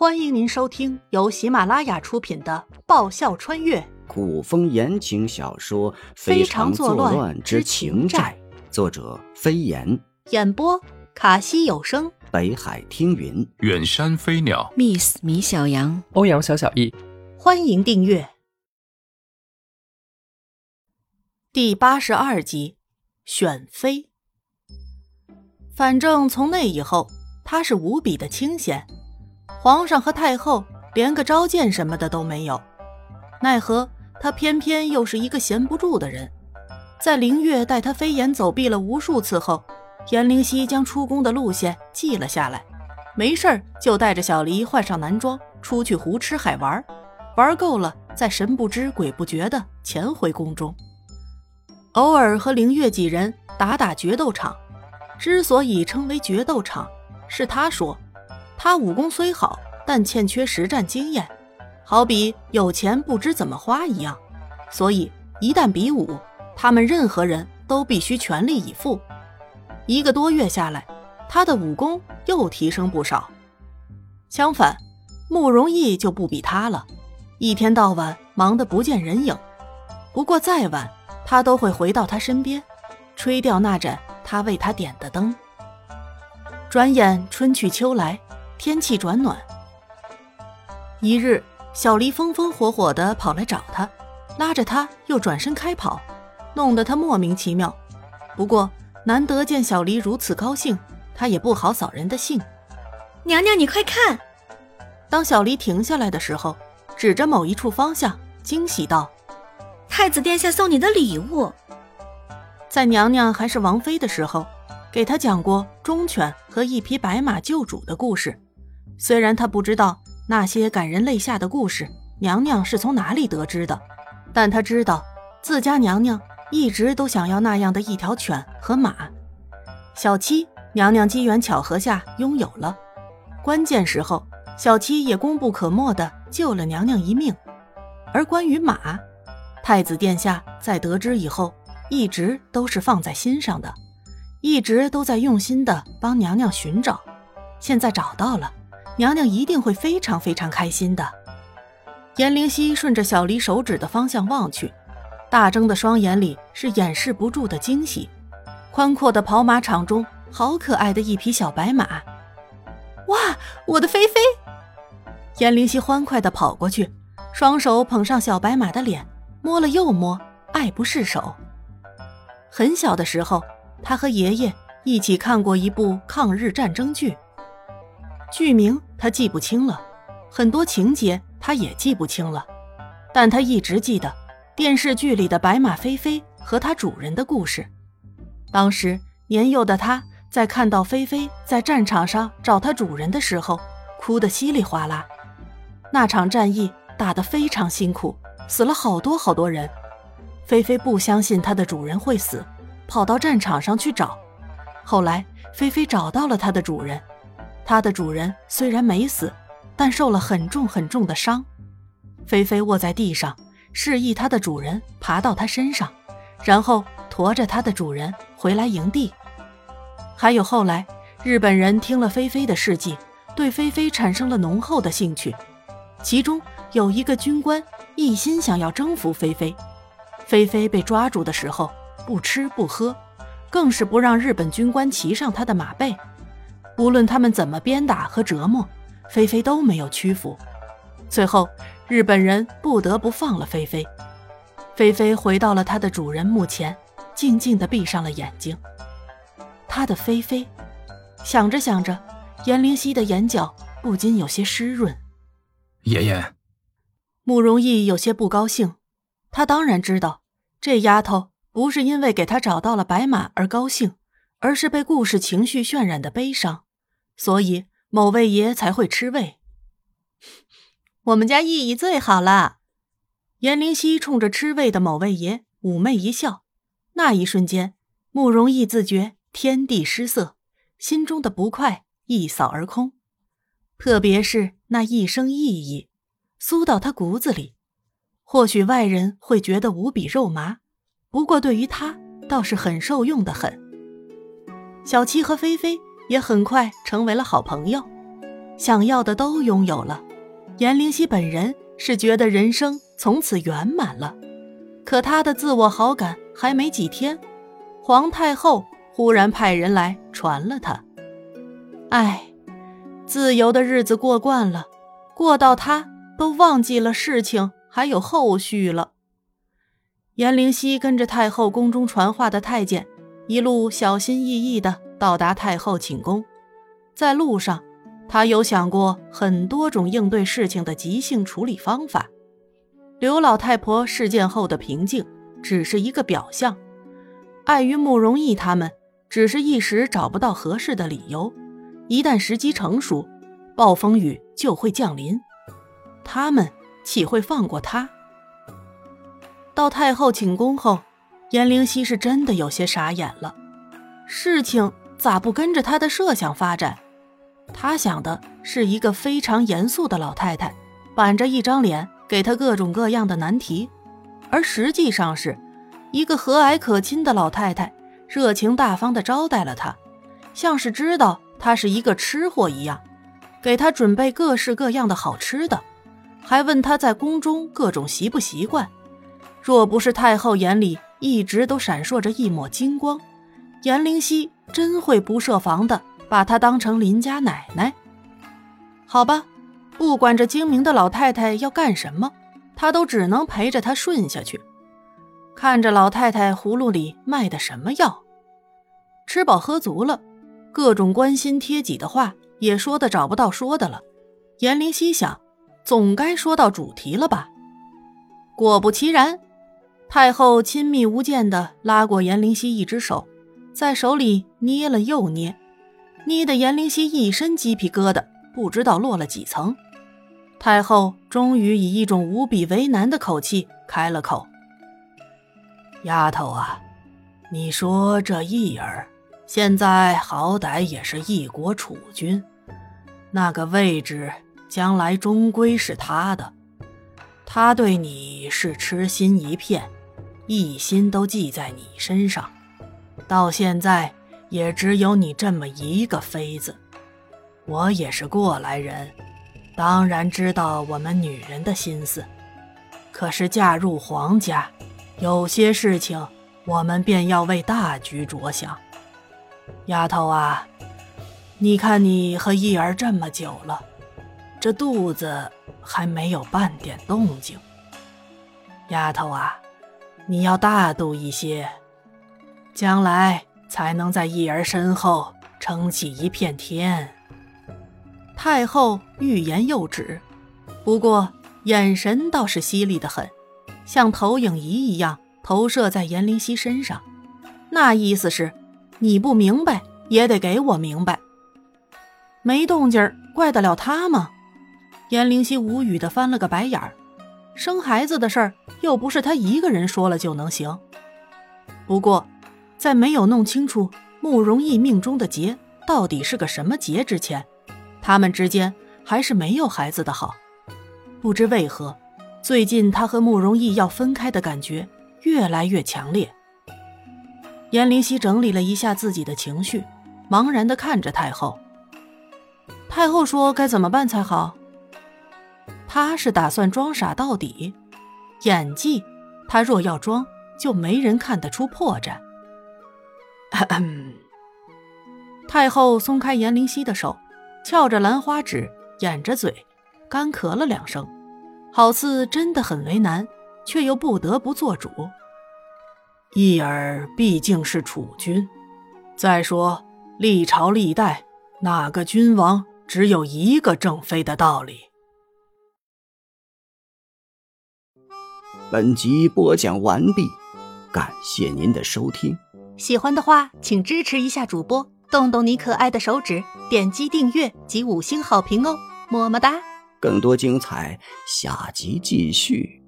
欢迎您收听由喜马拉雅出品的《爆笑穿越。古风言情小说《非常作乱之情债》，作者飞檐，演播卡西有声，北海听云，远山飞鸟，Miss 米小羊，欧阳小小易。欢迎订阅。第八十二集选妃。反正从那以后，他是无比的清闲。皇上和太后连个召见什么的都没有，奈何他偏偏又是一个闲不住的人。在凌月带他飞檐走壁了无数次后，颜灵犀将出宫的路线记了下来，没事儿就带着小离换上男装出去胡吃海玩，玩够了再神不知鬼不觉的潜回宫中，偶尔和凌月几人打打决斗场。之所以称为决斗场，是他说。他武功虽好，但欠缺实战经验，好比有钱不知怎么花一样。所以一旦比武，他们任何人都必须全力以赴。一个多月下来，他的武功又提升不少。相反，慕容易就不比他了，一天到晚忙得不见人影。不过再晚，他都会回到他身边，吹掉那盏他为他点的灯。转眼春去秋来。天气转暖，一日，小黎风风火火地跑来找他，拉着他又转身开跑，弄得他莫名其妙。不过难得见小黎如此高兴，他也不好扫人的兴。娘娘，你快看！当小黎停下来的时候，指着某一处方向，惊喜道：“太子殿下送你的礼物。”在娘娘还是王妃的时候，给他讲过忠犬和一匹白马救主的故事。虽然他不知道那些感人泪下的故事，娘娘是从哪里得知的，但他知道自家娘娘一直都想要那样的一条犬和马。小七娘娘机缘巧合下拥有了，关键时候小七也功不可没地救了娘娘一命。而关于马，太子殿下在得知以后，一直都是放在心上的，一直都在用心地帮娘娘寻找，现在找到了。娘娘一定会非常非常开心的。颜灵溪顺着小离手指的方向望去，大睁的双眼里是掩饰不住的惊喜。宽阔的跑马场中，好可爱的一匹小白马！哇，我的菲菲！颜灵溪欢快地跑过去，双手捧上小白马的脸，摸了又摸，爱不释手。很小的时候，他和爷爷一起看过一部抗日战争剧。剧名他记不清了，很多情节他也记不清了，但他一直记得电视剧里的白马菲菲和它主人的故事。当时年幼的他在看到菲菲在战场上找它主人的时候，哭得稀里哗啦。那场战役打得非常辛苦，死了好多好多人。菲菲不相信它的主人会死，跑到战场上去找。后来菲菲找到了它的主人。它的主人虽然没死，但受了很重很重的伤。菲菲卧在地上，示意它的主人爬到它身上，然后驮着它的主人回来营地。还有后来，日本人听了菲菲的事迹，对菲菲产生了浓厚的兴趣。其中有一个军官一心想要征服菲菲。菲菲被抓住的时候，不吃不喝，更是不让日本军官骑上他的马背。无论他们怎么鞭打和折磨，菲菲都没有屈服。最后，日本人不得不放了菲菲。菲菲回到了它的主人墓前，静静地闭上了眼睛。他的菲菲，想着想着，颜灵溪的眼角不禁有些湿润。爷爷，慕容易有些不高兴。他当然知道，这丫头不是因为给他找到了白马而高兴，而是被故事情绪渲染的悲伤。所以某位爷才会吃味。我们家意义最好了。颜灵溪冲着吃味的某位爷妩媚一笑，那一瞬间，慕容易自觉天地失色，心中的不快一扫而空。特别是那一声意义，酥到他骨子里。或许外人会觉得无比肉麻，不过对于他倒是很受用的很。小七和菲菲。也很快成为了好朋友。想要的都拥有了。颜灵犀本人是觉得人生从此圆满了，可他的自我好感还没几天，皇太后忽然派人来传了他。唉，自由的日子过惯了，过到他都忘记了事情还有后续了。颜灵犀跟着太后宫中传话的太监，一路小心翼翼的到达太后寝宫。在路上，他有想过很多种应对事情的即兴处理方法。刘老太婆事件后的平静只是一个表象，碍于慕容易他们只是一时找不到合适的理由。一旦时机成熟，暴风雨就会降临，他们岂会放过他？到太后寝宫后，颜灵犀是真的有些傻眼了。事情咋不跟着他的设想发展？他想的是一个非常严肃的老太太，板着一张脸给他各种各样的难题，而实际上是一个和蔼可亲的老太太，热情大方地招待了他，像是知道他是一个吃货一样，给他准备各式各样的好吃的，还问他在宫中各种习不习惯。若不是太后眼里一直都闪烁着一抹金光，颜灵犀真会不设防的把她当成邻家奶奶。好吧，不管这精明的老太太要干什么，他都只能陪着她顺下去，看着老太太葫芦里卖的什么药。吃饱喝足了，各种关心贴己的话也说的找不到说的了。颜灵犀想，总该说到主题了吧？果不其然。太后亲密无间地拉过颜灵犀一只手，在手里捏了又捏，捏得颜灵犀一身鸡皮疙瘩，不知道落了几层。太后终于以一种无比为难的口气开了口：“丫头啊，你说这义儿现在好歹也是一国储君，那个位置将来终归是他的，他对你是痴心一片。”一心都记在你身上，到现在也只有你这么一个妃子。我也是过来人，当然知道我们女人的心思。可是嫁入皇家，有些事情我们便要为大局着想。丫头啊，你看你和义儿这么久了，这肚子还没有半点动静。丫头啊。你要大度一些，将来才能在义儿身后撑起一片天。太后欲言又止，不过眼神倒是犀利的很，像投影仪一样投射在颜灵犀身上。那意思是，你不明白也得给我明白。没动静儿怪得了他吗？颜灵犀无语的翻了个白眼儿。生孩子的事儿又不是他一个人说了就能行。不过，在没有弄清楚慕容易命中的劫到底是个什么劫之前，他们之间还是没有孩子的好。不知为何，最近他和慕容易要分开的感觉越来越强烈。颜灵犀整理了一下自己的情绪，茫然地看着太后。太后说：“该怎么办才好？”他是打算装傻到底，演技，他若要装，就没人看得出破绽。咳 太后松开颜灵犀的手，翘着兰花指，掩着嘴，干咳了两声，好似真的很为难，却又不得不做主。义儿毕竟是储君，再说历朝历代哪个君王只有一个正妃的道理？本集播讲完毕，感谢您的收听。喜欢的话，请支持一下主播，动动你可爱的手指，点击订阅及五星好评哦，么么哒！更多精彩，下集继续。